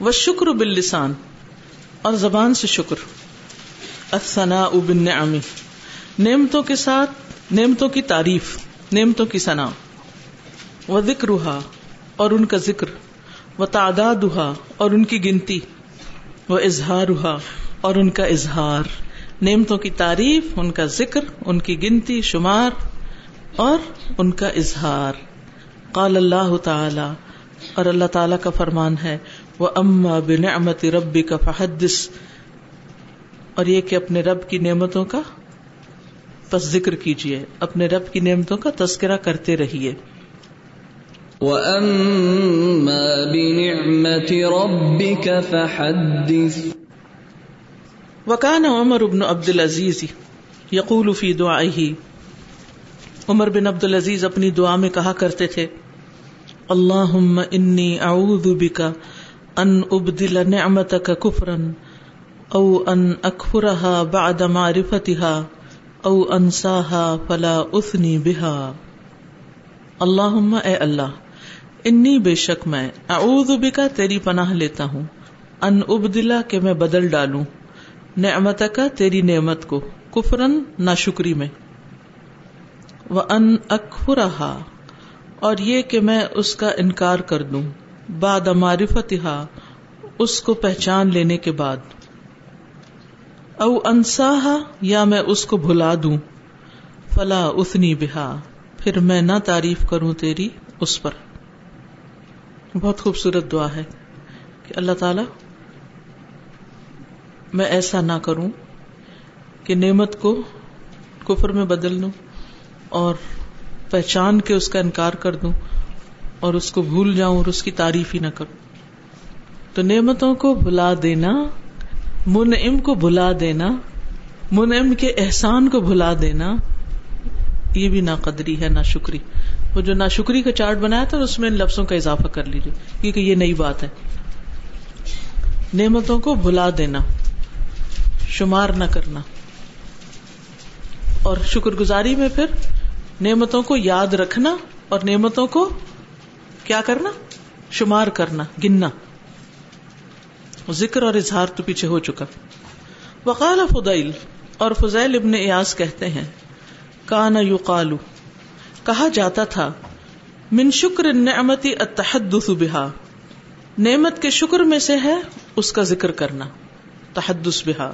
و شکر باللسان، اور زبان سے شکر۔ الثناء بالنعم، نعمتوں کے ساتھ نعمتوں کی تعریف، نعمتوں کی ثنا و ذکرها اور ان کا ذکر۔ و تعدادها اور ان کی گنتی۔ و اظہارها اور ان کا اظہار۔ نعمتوں کی تعریف، ان کا ذکر، ان کی گنتی شمار، اور ان کا اظہار۔ قال اللہ تعالی، اور اللہ تعالی کا فرمان ہے وہ اما بنعمت ربی کا فحدث اور یہ کہ اپنے رب کی نعمتوں کا پس ذکر کیجیے اپنے رب کی نعمتوں کا تذکرہ کرتے رہیے۔ وَأَمَّا بِنِعْمَةِ رَبِّكَ فَحَدِّثْ وکان عمر ابن عبد العزیز یقول فی دعائه۔ عمر بن عبد العزیز اپنی دعا میں کہا کرتے تھے اللہم انی اعوذ بک ان ابدل نعمتک کفرا او ان اکفرها بعد معرفتها او انساها فلا اثنی بها۔ اللہم اے اللہ، انی بے شک میں اعوذ بک تیری پناہ لیتا ہوں۔ ان ابدلا کہ میں بدل ڈالوں۔ نعمت کا تیری نعمت کو کفرن نا شکری میں۔ وہ ان اکفرہا اور یہ کہ میں اس کا انکار کر دوں۔ باد معرفت اس کو پہچان لینے کے بعد۔ او انساہا، یا میں اس کو بھلا دوں۔ فلا اتنی بہا، پھر میں نہ تعریف کروں تیری اس پر۔ بہت خوبصورت دعا ہے کہ اللہ تعالی، میں ایسا نہ کروں کہ نعمت کو کفر میں بدل دوں اور پہچان کے اس کا انکار کر دوں۔ اور اس کو بھول جاؤں اور اس کی تعریف ہی نہ کروں۔ تو نعمتوں کو بھلا دینا، منعم کو بھلا دینا، منعم کے احسان کو بھلا دینا، یہ بھی نا قدری ہے نا شکری وہ جو نا شکری کا چارٹ بنایا تھا، اس میں ان لفظوں کا اضافہ کر لیجیے کیونکہ یہ نئی بات ہے۔ نعمتوں کو بھلا دینا، شمار نہ کرنا۔ اور شکر گزاری میں پھر نعمتوں کو یاد رکھنا اور نعمتوں کو کیا کرنا؟ شمار کرنا، گننا۔ ذکر اور اظہار تو پیچھے ہو چکا۔ وقال فضیل، اور فضیل ابن ایاز کہتے ہیں، کانا یو کہا جاتا تھا، من شکر نعمتی التحدث بہا۔ نعمت کے شکر میں سے ہے اس کا ذکر کرنا، تحدث بہا۔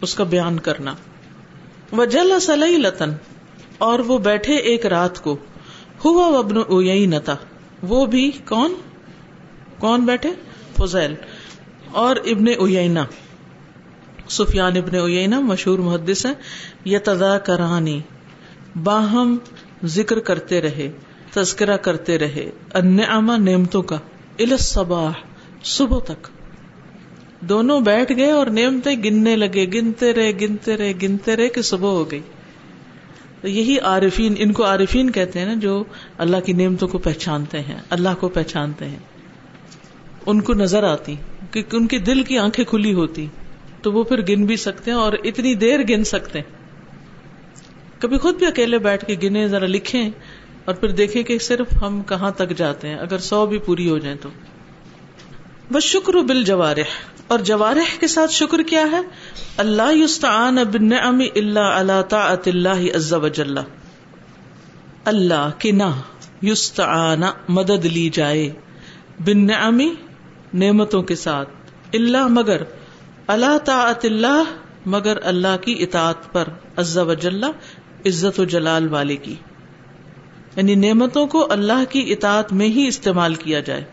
اس کا بیان کرنا۔ وہ جل سلئی لتن اور وہ بیٹھے ایک رات کو۔ ہوا ابن نتا وہ بھی کون؟ کون بیٹھے؟ فضیل اور ابن اوینا سفیان ابن اوینا مشہور محدث ہیں یہ تدا کرانی باہم ذکر کرتے رہے، تذکرہ کرتے رہے ان نعمتوں کا الصباح، صبح تک۔ دونوں بیٹھ گئے اور نعمتیں گننے لگے، گنتے رہے گنتے رہے گنتے رہے کہ صبح ہو گئی۔ تو یہی عارفین، ان کو عارفین کہتے ہیں نا، جو اللہ کی نعمتوں کو پہچانتے ہیں، اللہ کو پہچانتے ہیں۔ ان کو نظر آتی کیونکہ ان کی دل کی آنکھیں کھلی ہوتی، تو وہ پھر گن بھی سکتے ہیں اور اتنی دیر گن سکتے ہیں۔ کبھی خود بھی اکیلے بیٹھ کے گنے، ذرا لکھیں اور پھر دیکھیں کہ صرف ہم کہاں تک جاتے ہیں۔ اگر سو بھی پوری ہو جائیں تو۔ بس شکر بل جوارح اور جوارح کے ساتھ شکر کیا ہے؟ اللہ یستعان بالنعم الا علی طاعت اللہ عز وجل اللہ کی نہ یستعان مدد لی جائے بالنعم نعمتوں کے ساتھ. اللہ مگر اللہ طاعت اللہ مگر اللہ کی اطاعت پر عز وجل عزت و جلال والے کی. یعنی نعمتوں کو اللہ کی اطاعت میں ہی استعمال کیا جائے.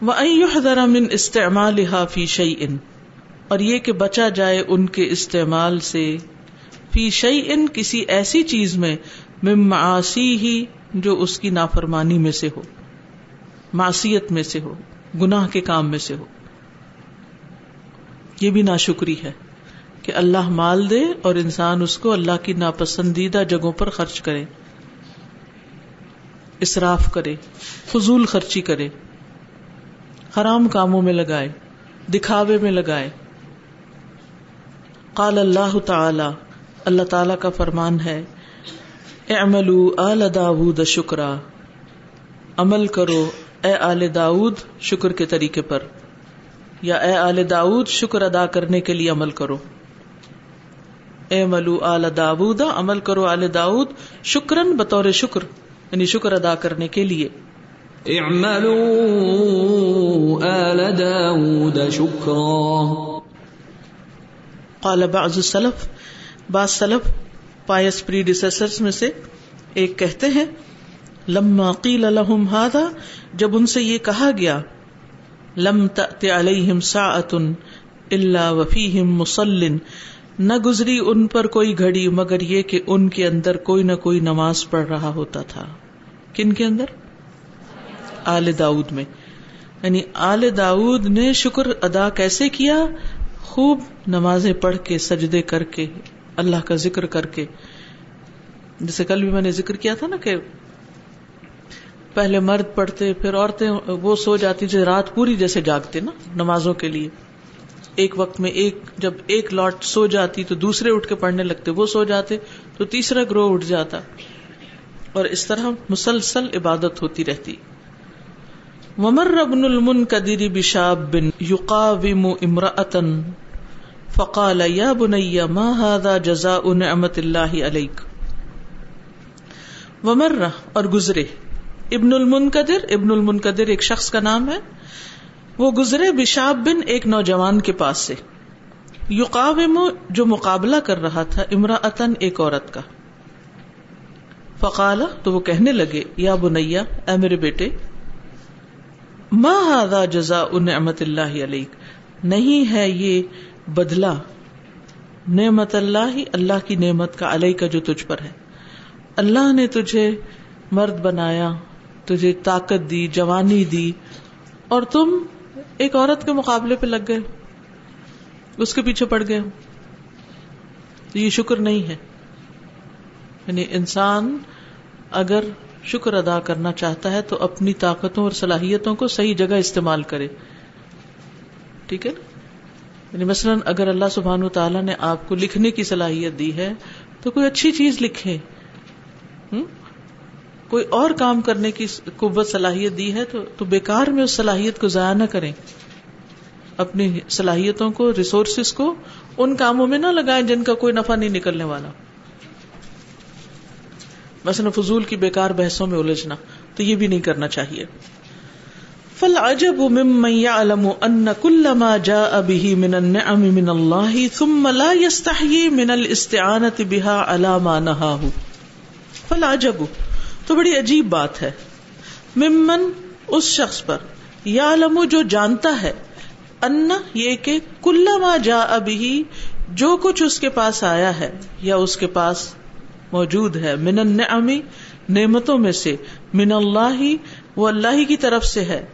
من استعمال فی شعی ان اور یہ کہ بچا جائے ان کے استعمال سے۔ فی شعی ان کسی ایسی چیز میں معاشی ہی جو اس کی نافرمانی میں سے ہو، معصیت میں سے ہو، گناہ کے کام میں سے ہو۔ یہ بھی ناشکری ہے کہ اللہ مال دے اور انسان اس کو اللہ کی ناپسندیدہ جگہوں پر خرچ کرے اسراف کرے، فضول خرچی کرے۔ حرام کاموں میں لگائے، دکھاوے میں لگائے۔ قال اللہ تعالی اللہ تعالی کا فرمان ہے، اعملوا آل داود شکرا۔ عمل کرو اے آل داود شکر کے طریقے پر، یا اے آل داود شکر ادا کرنے کے لیے عمل کرو۔ اے ملو آل داود، عمل کرو آل داود شکرن بطور شکر یعنی شکر ادا کرنے کے لیے۔ اعملوا آل داود شکرا. قال بعض السلف، بعض سلف پایس پریڈیسیسرز میں سے ایک کہتے ہیں، لما قیل لهم هذا جب ان سے یہ کہا گیا، لم تأت علیہم ساعة الا وفیہم مصل، نہ گزری ان پر کوئی گھڑی مگر یہ کہ ان کے اندر کوئی نہ کوئی نماز پڑھ رہا ہوتا تھا۔ کن کے اندر؟ آل داود میں۔ یعنی آل داود نے شکر ادا کیسے کیا؟ خوب نمازیں پڑھ کے، سجدے کر کے، اللہ کا ذکر کر کے۔ جیسے کل بھی میں نے ذکر کیا تھا نا کہ پہلے مرد پڑھتے، پھر عورتیں، وہ سو جاتی جو رات پوری جیسے جاگتے نا نمازوں کے لیے۔ ایک وقت میں ایک، جب ایک لاٹ سو جاتی تو دوسرے اٹھ کے پڑھنے لگتے، وہ سو جاتے تو تیسرا گروہ اٹھ جاتا۔ اور اس طرح مسلسل عبادت ہوتی رہتی۔ ممر ابن المن قدیر بشاب بن یقاوم امراطن فقال یا بنیا ما هذا جزاء نعمت اللہ علیک ومر، اور گزرے۔ ابن المنقدر ابن المنقدر ایک شخص کا نام ہے۔ وہ گزرے بشاب بن ایک نوجوان کے پاس سے۔ یقاوم، جو مقابلہ کر رہا تھا امراطن ایک عورت کا۔ فقالا تو وہ کہنے لگے، یا بنیا، اے میرے بیٹے ما هذا جزاء نعمت اللہ علیک؟ نہیں ہے یہ بدلہ. نعمت اللہ ہی اللہ کی نعمت کا علیہ کا جو تجھ پر ہے. اللہ نے تجھے مرد بنایا، تجھے طاقت دی، جوانی دی، اور تم ایک عورت کے مقابلے پہ لگ گئے. اس کے پیچھے پڑ گئے یہ شکر نہیں ہے. یعنی انسان اگر شکر ادا کرنا چاہتا ہے تو اپنی طاقتوں اور صلاحیتوں کو صحیح جگہ استعمال کرے۔ ٹھیک ہے یعنی مثلاً اگر اللہ سبحان و تعالیٰ نے آپ کو لکھنے کی صلاحیت دی ہے تو کوئی اچھی چیز لکھے۔ کوئی اور کام کرنے کی قوت صلاحیت دی ہے تو تو بیکار میں اس صلاحیت کو ضائع نہ کریں۔ اپنی صلاحیتوں کو ریسورسز کو ان کاموں میں نہ لگائیں جن کا کوئی نفع نہیں نکلنے والا۔ مثلا فضول کی بیکار بحثوں میں الجھنا، تو یہ بھی نہیں کرنا چاہیے۔ فالعجب ممن يعلم ان كل ما جاء به من النعم من الله ثم لا يستحيي من الاستعانه بها على ما نهاه فالعجب، تو بڑی عجیب بات ہے۔ ممن اس شخص پر یا لمو جو جانتا ہے ان یہ کہ کل ما جا ابھی جو کچھ اس کے پاس آیا ہے یا اس کے پاس موجود ہے من النعمی نعمتوں میں سے، من اللہ وہ اللہ کی طرف سے ہے۔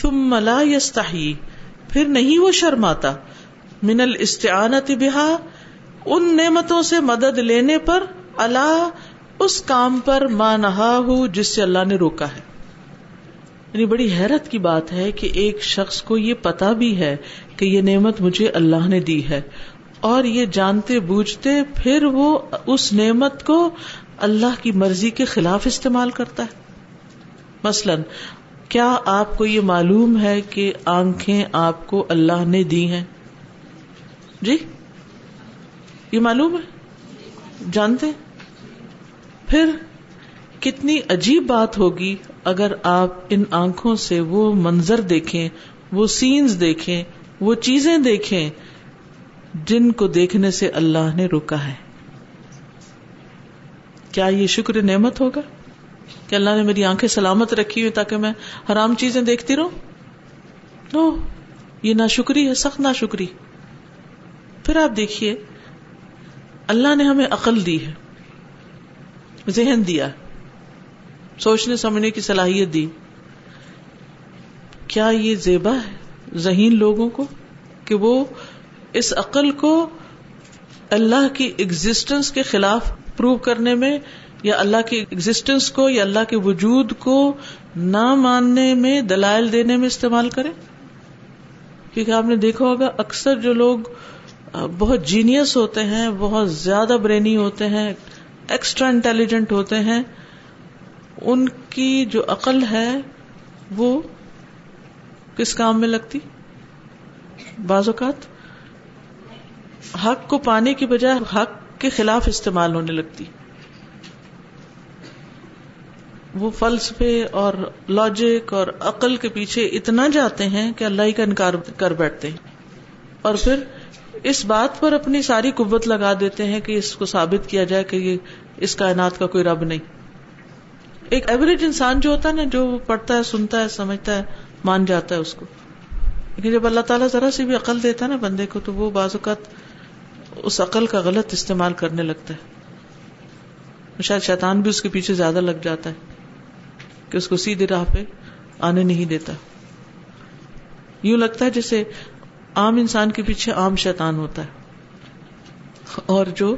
ثم لا یستحی پھر نہیں وہ شرماتا۔ من الاستعانت بہا، ان نعمتوں سے مدد لینے پر اللہ اس کام پر ماں نہا ہو جس سے اللہ نے روکا ہے۔ یعنی بڑی حیرت کی بات ہے کہ ایک شخص کو یہ پتا بھی ہے کہ یہ نعمت مجھے اللہ نے دی ہے۔ اور یہ جانتے بوجھتے پھر وہ اس نعمت کو اللہ کی مرضی کے خلاف استعمال کرتا ہے۔ مثلاً، کیا آپ کو یہ معلوم ہے کہ آنکھیں آپ کو اللہ نے دی ہیں؟ جی؟ یہ معلوم ہے؟ جانتے؟ پھر کتنی عجیب بات ہوگی اگر آپ ان آنکھوں سے وہ منظر دیکھیں، وہ سینز دیکھیں، وہ چیزیں دیکھیں جن کو دیکھنے سے اللہ نے روکا ہے۔ کیا یہ شکر نعمت ہوگا کہ اللہ نے میری آنکھیں سلامت رکھی ہوئی تاکہ میں حرام چیزیں دیکھتی رہوں؟ نو، یہ نہ شکری ہے، سخت نہ شکری پھر آپ دیکھیے، اللہ نے ہمیں عقل دی ہے، ذہن دیا سوچنے سمجھنے کی صلاحیت دی۔ کیا یہ زیبا ہے ذہین لوگوں کو کہ وہ اس عقل کو اللہ کی ایگزٹینس کے خلاف پروو کرنے میں یا اللہ کی ایگزٹینس کو یا اللہ کے وجود کو نہ ماننے میں دلائل دینے میں استعمال کرے؟ کیونکہ آپ نے دیکھا ہوگا اکثر جو لوگ بہت جینیس ہوتے ہیں، بہت زیادہ برینی ہوتے ہیں ایکسٹرا انٹیلیجنٹ ہوتے ہیں، ان کی جو عقل ہے وہ کس کام میں لگتی؟ بعض اوقات حق کو پانے کی بجائے حق کے خلاف استعمال ہونے لگتی۔ وہ فلسفے اور لاجک اور عقل کے پیچھے اتنا جاتے ہیں کہ اللہ ہی کا انکار کر بیٹھتے ہیں۔ اور پھر اس بات پر اپنی ساری قوت لگا دیتے ہیں کہ اس کو ثابت کیا جائے کہ یہ اس کائنات کا کوئی رب نہیں۔ ایک ایوریج انسان جو ہوتا ہے نا، جو پڑھتا ہے، سنتا ہے، سمجھتا ہے، مان جاتا ہے اس کو۔ لیکن جب اللہ تعالیٰ ذرا سی بھی عقل دیتا ہے نا بندے کو، تو وہ بعض اوقات اس عقل کا غلط استعمال کرنے لگتا ہے۔ شاید شیطان بھی اس کے پیچھے زیادہ لگ جاتا ہے کہ اس کو سیدھی راہ پہ آنے نہیں دیتا۔ یوں لگتا ہے جیسے عام انسان کے پیچھے عام شیطان ہوتا ہے۔ اور جو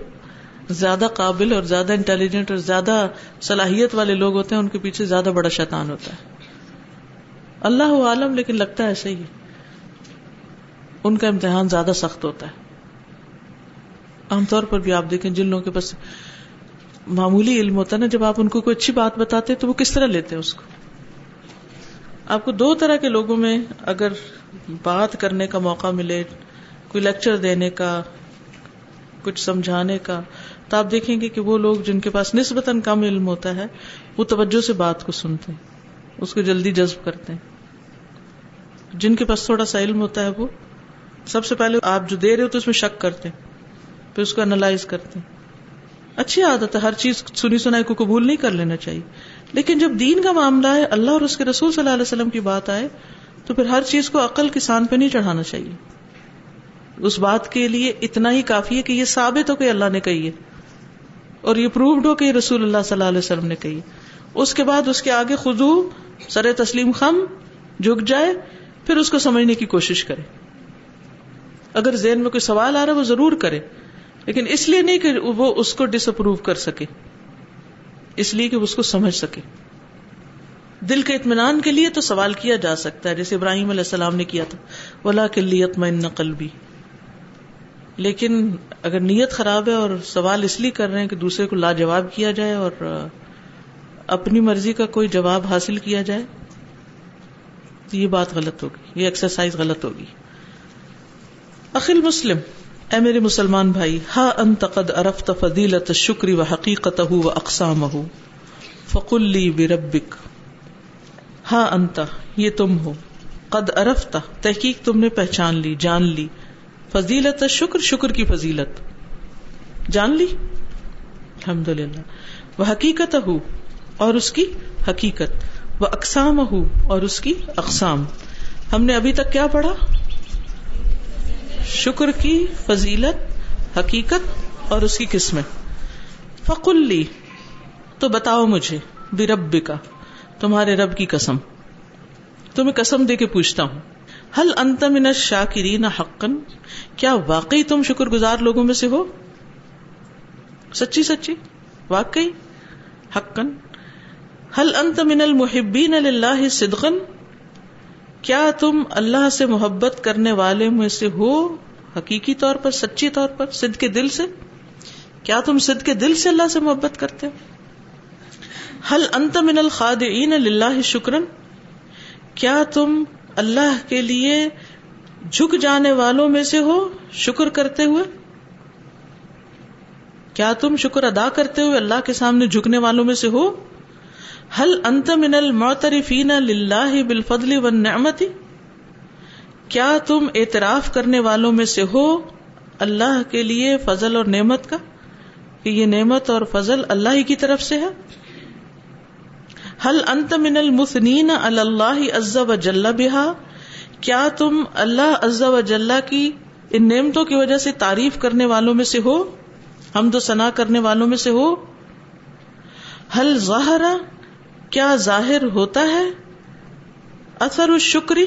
زیادہ قابل اور زیادہ انٹیلیجنٹ اور زیادہ صلاحیت والے لوگ ہوتے ہیں، ان کے پیچھے زیادہ بڑا شیطان ہوتا ہے۔ اللہ عالم، لیکن لگتا ہے ایسا ہی ان کا امتحان زیادہ سخت ہوتا ہے۔ عام طور پر بھی آپ دیکھیں جن لوگوں کے پاس معمولی علم ہوتا ہے نا، جب آپ ان کو کوئی اچھی بات بتاتے تو وہ کس طرح لیتے ہیں اس کو؟ آپ کو دو طرح کے لوگوں میں اگر بات کرنے کا موقع ملے، کوئی لیکچر دینے کا، کچھ سمجھانے کا، تو آپ دیکھیں گے کہ وہ لوگ جن کے پاس نسبتاً کم علم ہوتا ہے، وہ توجہ سے بات کو سنتے ہیں، اس کو جلدی جذب کرتے ہیں۔ جن کے پاس تھوڑا سا علم ہوتا ہے وہ، سب سے پہلے آپ جو دے رہے ہو تو اس میں شک کرتے ہیں۔ پھر اس کو انالائز کرتے ہیں۔ اچھی عادت ہے، ہر چیز سنی سنائی کو قبول نہیں کر لینا چاہیے۔ لیکن جب دین کا معاملہ ہے، اللہ اور اس کے رسول صلی اللہ علیہ وسلم کی بات آئے، تو پھر ہر چیز کو عقل کسان پہ نہیں چڑھانا چاہیے۔ اس بات کے لیے اتنا ہی کافی ہے کہ یہ ثابت ہو کہ اللہ نے کہی ہے۔ اور یہ پرووڈ ہو کہ رسول اللہ صلی اللہ علیہ وسلم نے کہی اس کے بعد اس کے آگے خزو سر تسلیم خم، جھک جائے، پھر اس کو سمجھنے کی کوشش کرے۔ اگر ذہن میں کوئی سوال آ رہا ہے، وہ ضرور کرے۔ لیکن اس لیے نہیں کہ وہ اس کو ڈس اپروو کر سکے۔ اس لیے کہ وہ اس کو سمجھ سکے۔ دل کے اطمینان کے لیے تو سوال کیا جا سکتا ہے، جیسے ابراہیم علیہ السلام نے کیا تھا ولا کلیت میں نقل بھی لیکن اگر نیت خراب ہے اور سوال اس لیے کر رہے ہیں کہ دوسرے کو لاجواب کیا جائے اور اپنی مرضی کا کوئی جواب حاصل کیا جائے، تو یہ بات غلط ہوگی، یہ ایکسرسائز غلط ہوگی۔ عقل مسلم اے میرے مسلمان بھائی، ہا ان تقد ارفت فضیلت شکری و حقیقت و اقسام ہو فقلی بربک. ہا انتا یہ تم ہو. قد ارفتا تحقیق تم نے پہچان لی، جان لی. فضیلت شکر شکر کی فضیلت. جان لی؟ الحمد للہ وہ حقیقت ہو اور اس کی حقیقت. وہ اقسام ہو اور اس کی اقسام. ہم نے ابھی تک کیا پڑھا؟ شکر کی فضیلت، حقیقت اور اس کی قسمیں فقلی تو بتاؤ مجھے بے رب کا تمہارے رب کی قسم۔ تمہیں قسم دے کے پوچھتا ہوں حل انت من شاکرین حقن کیا واقعی تم شکر گزار لوگوں میں سے ہو؟ سچی سچی، واقعی حقن حل انت من المحبین للہ صدقن کیا تم اللہ سے محبت کرنے والے میں سے ہو حقیقی طور پر، سچی طور پر سد کے دل سے؟ کیا تم سد کے دل سے اللہ سے محبت کرتے؟ ہو حل انت من الخادعین للہ شکرن کیا تم اللہ کے لیے جھک جانے والوں میں سے ہو شکر کرتے ہوئے؟ کیا تم شکر ادا کرتے ہوئے اللہ کے سامنے جھکنے والوں میں سے ہو؟ حل انت من المعترفین للہ بالفضل والنعمت؟ کیا تم اعتراف کرنے والوں میں سے ہو اللہ کے لیے فضل اور نعمت کا؟ کہ یہ نعمت اور فضل اللہ ہی کی طرف سے ہے؟ حل انت من المثنین اللہ عز و جل بہا؟ کیا تم اللہ عز و جل کی ان نعمتوں کی وجہ سے تعریف کرنے والوں میں سے ہو؟ ہم تو ثنا کرنے والوں میں سے ہو؟ حل ظاہر کیا ظاہر ہوتا ہے؟ اثر الشکری،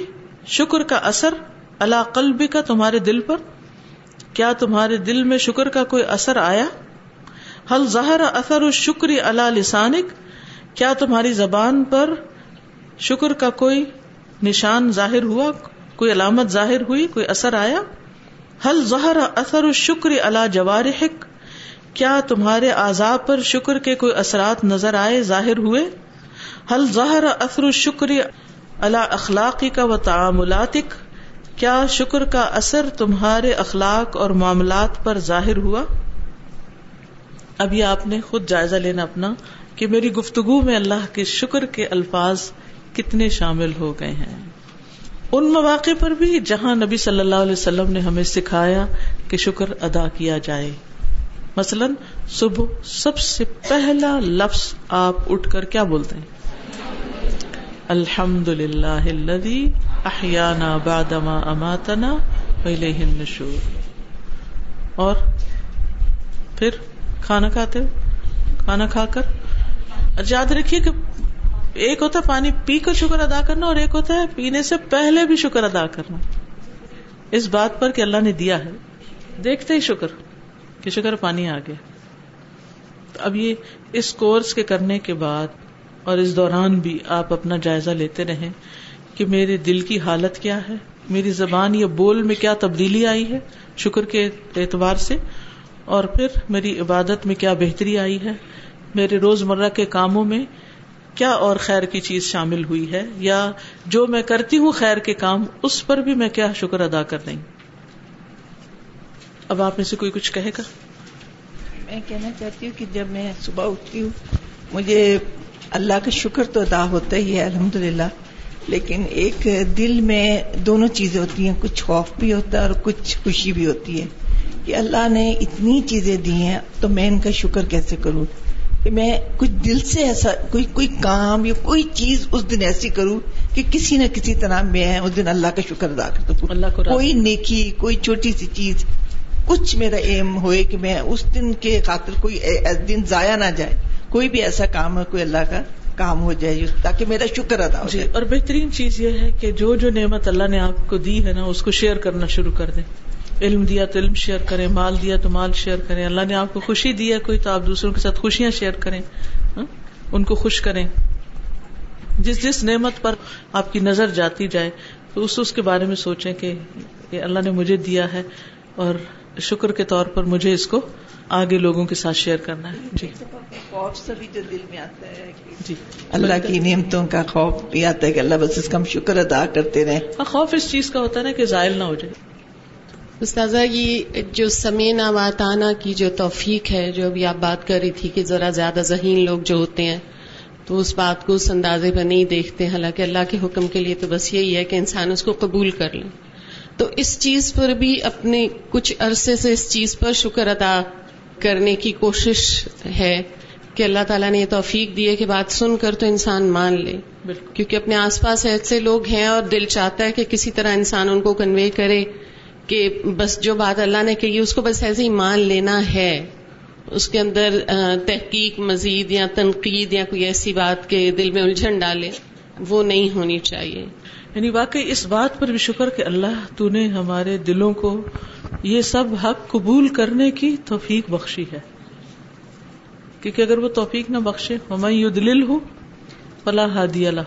شکر کا اثر اللہ قلبی کا تمہارے دل پر؟ کیا تمہارے دل میں شکر کا کوئی اثر آیا؟ حل ظاہر اثر الشکری اللہ لسانک؟ کیا تمہاری زبان پر شکر کا کوئی نشان ظاہر ہوا؟ کوئی علامت ظاہر ہوئی؟ کوئی اثر آیا؟ حل ظہر اثر الشکری اللہ جوارحک؟ کیا تمہارے آزاد پر شکر کے کوئی اثرات نظر آئے، ظاہر ہوئے؟ حل ظہر اثر الشکری اللہ اخلاقی کا و تعاملاتک کیا شکر کا اثر تمہارے اخلاق اور معاملات پر ظاہر ہوا؟ ابھی آپ نے خود جائزہ لینا اپنا کہ میری گفتگو میں اللہ کے شکر کے الفاظ کتنے شامل ہو گئے ہیں۔ ان مواقع پر بھی جہاں نبی صلی اللہ علیہ وسلم نے ہمیں سکھایا کہ شکر ادا کیا جائے۔ مثلاً صبح سب سے پہلا لفظ آپ اٹھ کر کیا بولتے ہیں؟ الحمد للہ احیانا بادما اماتنا النشور۔ اور پھر کھانا کھاتے کھانا کھا کر۔ یاد رکھیے کہ ایک ہوتا ہے پانی پی کر شکر ادا کرنا اور ایک ہوتا ہے پینے سے پہلے بھی شکر ادا کرنا۔ اس بات پر کہ اللہ نے دیا ہے۔ دیکھتے ہی شکر کہ شکر پانی آ گیا۔ اب یہ اس کورس کے کرنے کے بعد اور اس دوران بھی آپ اپنا جائزہ لیتے رہیں کہ میرے دل کی حالت کیا ہے؟ میری زبان یا بول میں کیا تبدیلی آئی ہے؟ شکر کے اعتبار سے۔ اور پھر میری عبادت میں کیا بہتری آئی ہے؟ میرے روز مرہ کے کاموں میں کیا اور خیر کی چیز شامل ہوئی ہے؟ یا جو میں کرتی ہوں خیر کے کام، اس پر بھی میں کیا شکر ادا کر رہی اب آپ میں سے کوئی کچھ کہے گا؟ میں کہنا چاہتی ہوں کہ جب میں صبح اٹھتی ہوں، مجھے اللہ کا شکر تو ادا ہوتا ہی ہے الحمد لیکن ایک دل میں دونوں چیزیں ہوتی ہیں کچھ خوف بھی ہوتا ہے اور کچھ خوشی بھی ہوتی ہے کہ اللہ نے اتنی چیزیں دی ہیں تو میں ان کا شکر کیسے کروں؟ کہ میں کچھ دل سے ایسا کوئی کوئی کام یا کوئی چیز اس دن ایسی کروں کہ کسی نہ کسی طرح میں اس دن اللہ کا شکر ادا کر سکوں۔ اللہ کو کوئی نیکی کوئی چھوٹی سی چیز کچھ میرا ایم ہوئے کہ میں اس دن کے خاطر کوئی دن ضائع نہ جائے۔ کوئی بھی ایسا کام ہے کوئی اللہ کا کام ہو جائے تاکہ میرا شکر ادا ہو جی، جائے۔ اور بہترین چیز یہ ہے کہ جو جو نعمت اللہ نے آپ کو دی ہے نا اس کو شیئر کرنا شروع کر دیں۔ علم دیا تو علم شیئر کریں مال دیا تو مال شیئر کریں۔ اللہ نے آپ کو خوشی دی ہے کوئی تو آپ دوسروں کے ساتھ خوشیاں شیئر کریں۔ ہاں؟ ان کو خوش کریں۔ جس جس نعمت پر آپ کی نظر جاتی جائے تو اس اس کے بارے میں سوچیں کہ اللہ نے مجھے دیا ہے اور شکر کے طور پر مجھے اس کو آگے لوگوں کے ساتھ شیئر کرنا ہے۔ جی۔ خوف سے بھی جو دل میں آتا ہے۔ جی۔ اللہ کی نعمتوں کا خوف بھی آتا ہے کہ اللہ بس اس کا ہم شکر ادا کرتے رہے خوف اس چیز کا ہوتا ہے نا کہ زائل نہ ہو جائے۔ استاذہ یہ جو سمینا واتانہ کی جو توفیق ہے جو ابھی آپ بات کر رہی تھی کہ ذرا زیادہ ذہین لوگ جو ہوتے ہیں تو اس بات کو اس اندازے پر نہیں دیکھتے۔ حالانکہ اللہ کے حکم کے لیے تو بس یہی ہے کہ انسان اس کو قبول کر لے۔ تو اس چیز پر بھی اپنے کچھ عرصے سے اس چیز پر شکر ادا کرنے کی کوشش ہے کہ اللہ تعالیٰ نے یہ توفیق دی ہے کہ بات سن کر تو انسان مان لے۔ کیونکہ اپنے آس پاس ایسے لوگ ہیں اور دل چاہتا ہے کہ کسی طرح انسان ان کو کنوے کرے کہ بس جو بات اللہ نے کہی اس کو بس ایسے ہی مان لینا ہے۔ اس کے اندر تحقیق مزید یا تنقید یا کوئی ایسی بات کے دل میں الجھن ڈالے وہ نہیں ہونی چاہیے۔ یعنی واقعی اس بات پر بھی شکر کہ اللہ تو نے ہمارے دلوں کو یہ سب حق قبول کرنے کی توفیق بخشی ہے۔ کیونکہ اگر وہ توفیق نہ بخشے ہمیں دل ہو فلاح ہادی اللہ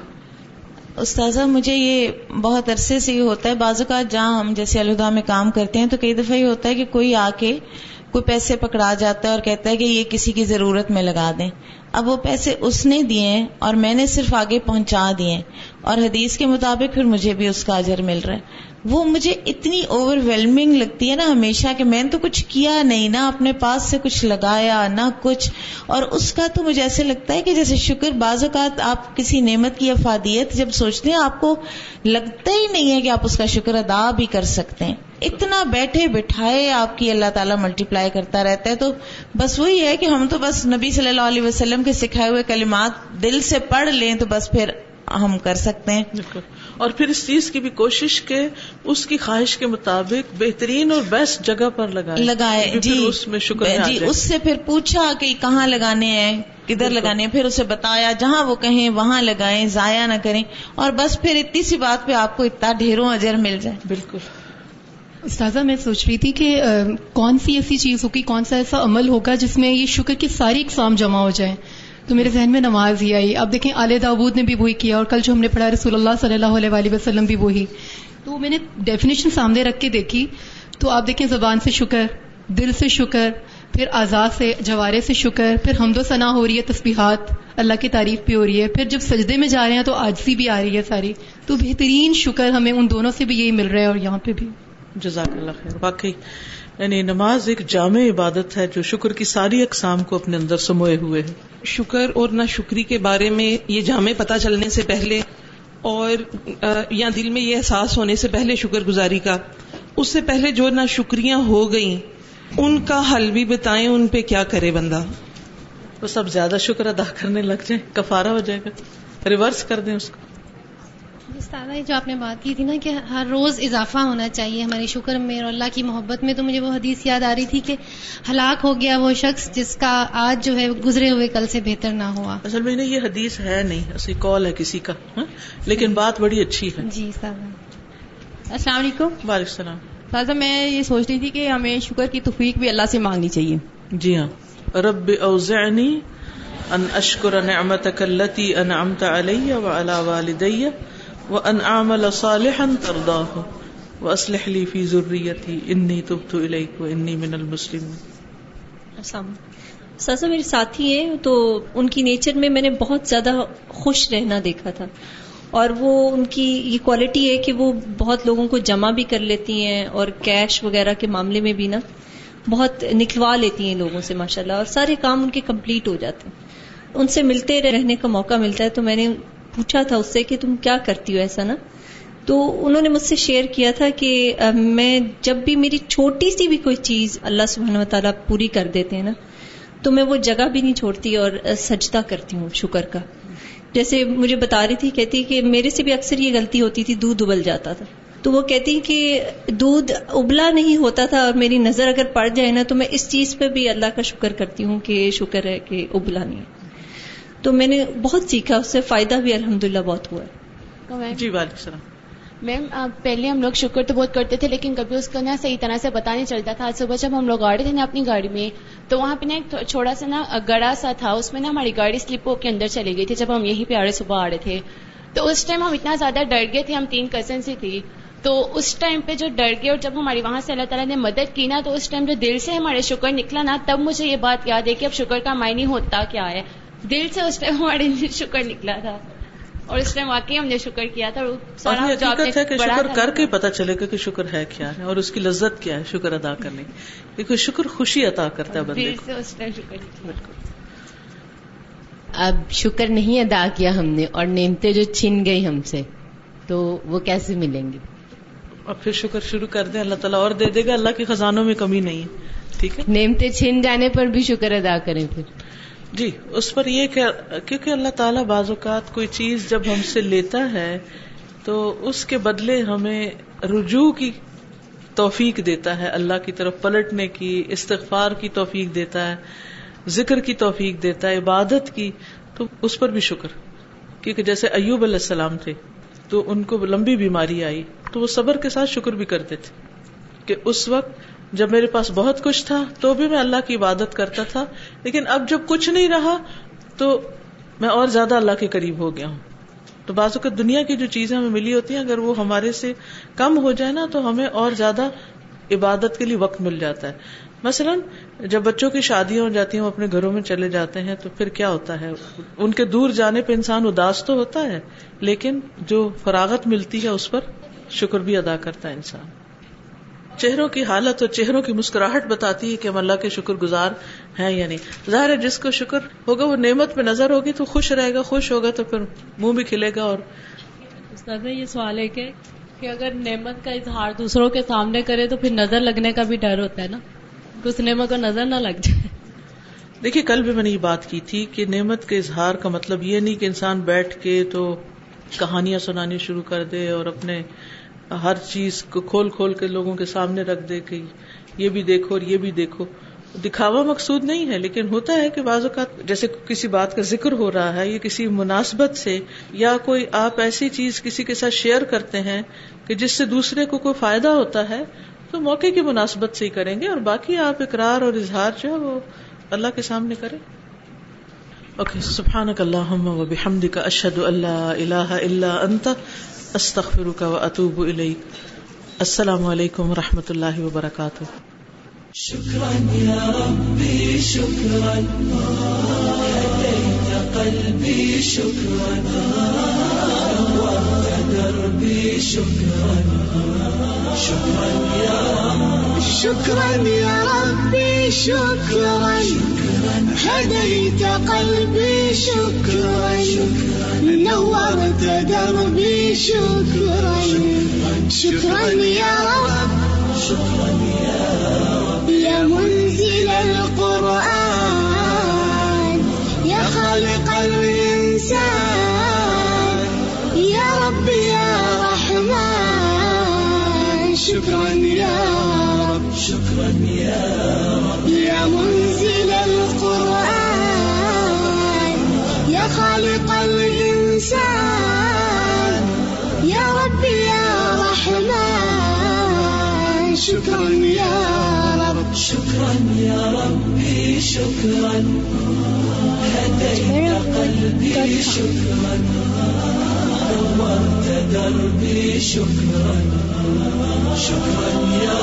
استاذہ، مجھے یہ بہت عرصے سے یہ ہوتا ہے، بعض اوقات جہاں ہم جیسے الہدا میں کام کرتے ہیں تو کئی دفعہ یہ ہوتا ہے کہ کوئی آ کے کوئی پیسے پکڑا جاتا ہے اور کہتا ہے کہ یہ کسی کی ضرورت میں لگا دیں۔ اب وہ پیسے اس نے دیے ہیں اور میں نے صرف آگے پہنچا دیے اور حدیث کے مطابق پھر مجھے بھی اس کا اجر مل رہا ہے۔ وہ مجھے اتنی اوور ویلمنگ لگتی ہے نا ہمیشہ کہ میں نے تو کچھ کیا نہیں، نہ اپنے پاس سے کچھ لگایا، نہ کچھ۔ اور اس کا تو مجھے ایسے لگتا ہے کہ جیسے شکر بعض اوقات آپ کسی نعمت کی افادیت جب سوچتے ہیں، آپ کو لگتا ہی نہیں ہے کہ آپ اس کا شکر ادا بھی کر سکتے ہیں۔ اتنا بیٹھے بٹھائے آپ کی اللہ تعالیٰ ملٹی پلائی کرتا رہتا ہے۔ تو بس وہی ہے کہ ہم تو بس نبی صلی اللہ علیہ وسلم کے سکھائے ہوئے کلمات دل سے پڑھ لیں تو بس پھر ہم کر سکتے ہیں۔ اور پھر اس چیز کی بھی کوشش کے اس کی خواہش کے مطابق بہترین اور بیسٹ جگہ پر لگائے لگائے جی۔ اس میں شکر جی اس سے پھر پوچھا کہ کہاں لگانے ہیں کدھر لگانے پھر اسے بتایا جہاں وہ کہیں وہاں لگائیں ضائع نہ کریں۔ اور بس پھر اتنی سی بات پہ آپ کو اتنا ڈھیروں اجر مل جائے۔ بالکل۔ استاذہ، میں سوچ رہی تھی کہ کون سی ایسی چیز ہوگی، کون سا ایسا عمل ہوگا جس میں یہ شکر کی ساری اقسام جمع ہو جائیں۔ تو میرے ذہن میں نماز ہی آئی۔ اب دیکھیں، آل داود نے بھی وہی کیا اور کل جو ہم نے پڑھا، رسول اللہ صلی اللہ علیہ وآلہ وسلم بھی وہی۔ تو میں نے ڈیفینیشن سامنے رکھ کے دیکھی۔ تو آپ دیکھیں، زبان سے شکر، دل سے شکر، پھر آزاد سے، جوارے سے شکر، پھر حمد و ثنا ہو رہی ہے، تسبیحات، اللہ کی تعریف بھی ہو رہی ہے۔ پھر جب سجدے میں جا رہے ہیں تو آجزی بھی آ رہی ہے ساری۔ تو بہترین شکر ہمیں ان دونوں سے بھی یہی مل رہا ہے اور یہاں پہ بھی۔ جزاک اللہ خیر. واقعی یعنی نماز ایک جامع عبادت ہے جو شکر کی ساری اقسام کو اپنے اندر سموئے ہوئے ہے۔ شکر اور نہ شکری کے بارے میں یہ جامع پتہ چلنے سے پہلے اور یا دل میں یہ احساس ہونے سے پہلے شکر گزاری کا۔ اس سے پہلے جو نہ شکریاں ہو گئیں ان کا حل بھی بتائیں ان پہ کیا کرے بندہ۔ وہ سب زیادہ شکر ادا کرنے لگ جائیں کفارہ ہو جائے گا ریورس کر دیں اس کو۔ استاذہ جو آپ نے بات کی تھی نا کہ ہر روز اضافہ ہونا چاہیے ہمارے شکر میں اور اللہ کی محبت میں تو مجھے وہ حدیث یاد آ رہی تھی کہ ہلاک ہو گیا وہ شخص جس کا آج جو ہے گزرے ہوئے کل سے بہتر نہ ہوا۔ اصل میں یہ حدیث ہے نہیں اسی کال ہے کسی کا ہاں؟ لیکن بات بڑی اچھی ہے۔ جی صاحب السلام علیکم۔ وعلیکم السلام۔ سازا میں یہ سوچ رہی تھی کہ ہمیں شکر کی توفیق بھی اللہ سے مانگنی چاہیے۔ جی ہاں۔ رب اوزعنی ان اشکر نعمتک اللتی انعمت علی وعلا والدی وان اعمل صالحا ترضاه واصلح لي في ذريتي اني تبت اليك واني من المسلمين السلام سازا میرے ساتھی ہیں، تو ان کی نیچر میں میں نے بہت زیادہ خوش رہنا دیکھا تھا۔ اور وہ ان کی یہ کوالٹی ہے کہ وہ بہت لوگوں کو جمع بھی کر لیتی ہیں اور کیش وغیرہ کے معاملے میں بھی نا بہت نکلوا لیتی ہیں لوگوں سے ماشاء اللہ اور سارے کام ان کے کمپلیٹ ہو جاتے ہیں۔ ان سے ملتے رہنے کا موقع ملتا ہے، تو میں نے پوچھا تھا اس سے کہ تم کیا کرتی ہو ایسا نا؟ تو انہوں نے مجھ سے شیئر کیا تھا کہ میں جب بھی میری چھوٹی سی بھی کوئی چیز اللہ سبحانہ و تعالیٰ پوری کر دیتے ہیں نا، تو میں وہ جگہ بھی نہیں چھوڑتی اور سجدہ کرتی ہوں شکر کا۔ جیسے مجھے بتا رہی تھی، کہتی کہ میرے سے بھی اکثر یہ غلطی ہوتی تھی، دودھ ابل جاتا تھا۔ تو وہ کہتی کہ دودھ ابلا نہیں ہوتا تھا اور میری نظر اگر پڑ جائے نا، تو میں اس چیز پہ بھی اللہ کا شکر کرتی ہوں کہ شکر ہے کہ ابلا نہیں۔ تو میں نے بہت سیکھا اس سے فائدہ بھی الحمد للہ بہت ہوا۔ ہے جی وعلیکم السلام۔ میم پہلے ہم لوگ شکر تو بہت کرتے تھے لیکن کبھی اس کو نا صحیح طرح سے پتا نہیں چلتا تھا۔ آج صبح جب ہم لوگ آ رہے تھے نا اپنی گاڑی میں تو وہاں پہ نا ایک چھوڑا سا نا گڑا سا تھا۔ اس میں نا ہماری گاڑی سلپ ہو کے اندر چلی گئی تھی جب ہم یہیں پہ آ رہے صبح آ رہے تھے۔ تو اس ٹائم ہم اتنا زیادہ ڈر گئے تھے ہم تین کزنس ہی تھی۔ تو اس ٹائم پہ جو ڈر گئے اور جب ہماری وہاں سے اللہ تعالیٰ نے مدد کی نا تو اس ٹائم جو دل سے ہمارے شکر نکلا نا تب مجھے یہ بات یاد ہے کہ اب شکر کا معنی ہوتا کیا ہے۔ دل سے اس ٹائم ہمارے شکر نکلا تھا۔ اور اس ٹائم واقعی ہم نے شکر کیا تھا۔ حقیقت ہے کہ شکر کر کے پتا چلے گا کہ شکر ہے کیا ہے اور اس کی لذت کیا ہے شکر ادا کرنے کی۔ کیونکہ شکر خوشی عطا کرتا ہے بندے سے اس ٹائم شکر اب شکر نہیں ادا کیا ہم نے اور نعمتیں جو چھن گئی ہم سے تو وہ کیسے ملیں گی اور پھر شکر شروع کر دیں اللہ تعالیٰ اور دے دے گا۔ اللہ کے خزانوں میں کمی نہیں ہے۔ ٹھیک ہے؟ نعمتیں چھن جانے پر بھی شکر ادا کریں پھر۔ جی اس پر یہ کہ کیونکہ اللہ تعالیٰ بعض اوقات کوئی چیز جب ہم سے لیتا ہے تو اس کے بدلے ہمیں رجوع کی توفیق دیتا ہے، اللہ کی طرف پلٹنے کی، استغفار کی توفیق دیتا ہے، ذکر کی توفیق دیتا ہے، عبادت کی، تو اس پر بھی شکر۔ کیونکہ جیسے ایوب علیہ السلام تھے، تو ان کو لمبی بیماری آئی، تو وہ صبر کے ساتھ شکر بھی کرتے تھے کہ اس وقت جب میرے پاس بہت کچھ تھا تو بھی میں اللہ کی عبادت کرتا تھا، لیکن اب جب کچھ نہیں رہا تو میں اور زیادہ اللہ کے قریب ہو گیا ہوں۔ تو بازو کا دنیا کی جو چیزیں ہمیں ملی ہوتی ہیں، اگر وہ ہمارے سے کم ہو جائے نا تو ہمیں اور زیادہ عبادت کے لیے وقت مل جاتا ہے۔ مثلاً جب بچوں کی شادیاں ہو جاتی ہیں، وہ اپنے گھروں میں چلے جاتے ہیں تو پھر کیا ہوتا ہے؟ ان کے دور جانے پہ انسان اداس تو ہوتا ہے، لیکن جو فراغت ملتی ہے، اس پر شکر بھی ادا کرتا ہے انسان۔ چہروں کی حالت اور چہروں کی مسکراہٹ بتاتی ہے کہ ہم اللہ کے شکر گزار ہیں یا نہیں۔ ظاہر ہے جس کو شکر ہوگا وہ نعمت پہ نظر ہوگی تو خوش رہے گا خوش ہوگا تو پھر منہ بھی کھلے گا اور یہ سوال ہے کہ کہ اگر نعمت کا اظہار دوسروں کے سامنے کرے تو پھر نظر لگنے کا بھی ڈر ہوتا ہے نا؟ اس نعمت کو نظر نہ لگ جائے۔ دیکھیے کل بھی میں نے یہ بات کی تھی کہ نعمت کے اظہار کا مطلب یہ نہیں کہ انسان بیٹھ کے تو کہانیاں سنانی شروع کر دے اور اپنے ہر چیز کو کھول کھول کے لوگوں کے سامنے رکھ دے کہ یہ بھی دیکھو اور یہ بھی دیکھو۔ دکھاوا مقصود نہیں ہے، لیکن ہوتا ہے کہ بعض اوقات جیسے کسی بات کا ذکر ہو رہا ہے یا کسی مناسبت سے یا کوئی آپ ایسی چیز کسی کے ساتھ شیئر کرتے ہیں کہ جس سے دوسرے کو کوئی فائدہ ہوتا ہے، تو موقع کی مناسبت سے ہی کریں گے اور باقی آپ اقرار اور اظہار جو ہے وہ اللہ کے سامنے کریں۔ اوکے سبحان اللہ و بحمد کا اشد اللہ اللہ اللہ انت استخر کا و اطوب السلام علیکم و رحمۃ اللہ وبرکاتہ. هديت قلبي شكرا دربي شكرا شكرا يا رب شكرا يا ربي شكرا. هديت قلبي شكرا نورت دربي شكرا. شكرا يا رب شكرا. يا رب يا منزل القرآن. شكرا يا شكرا يا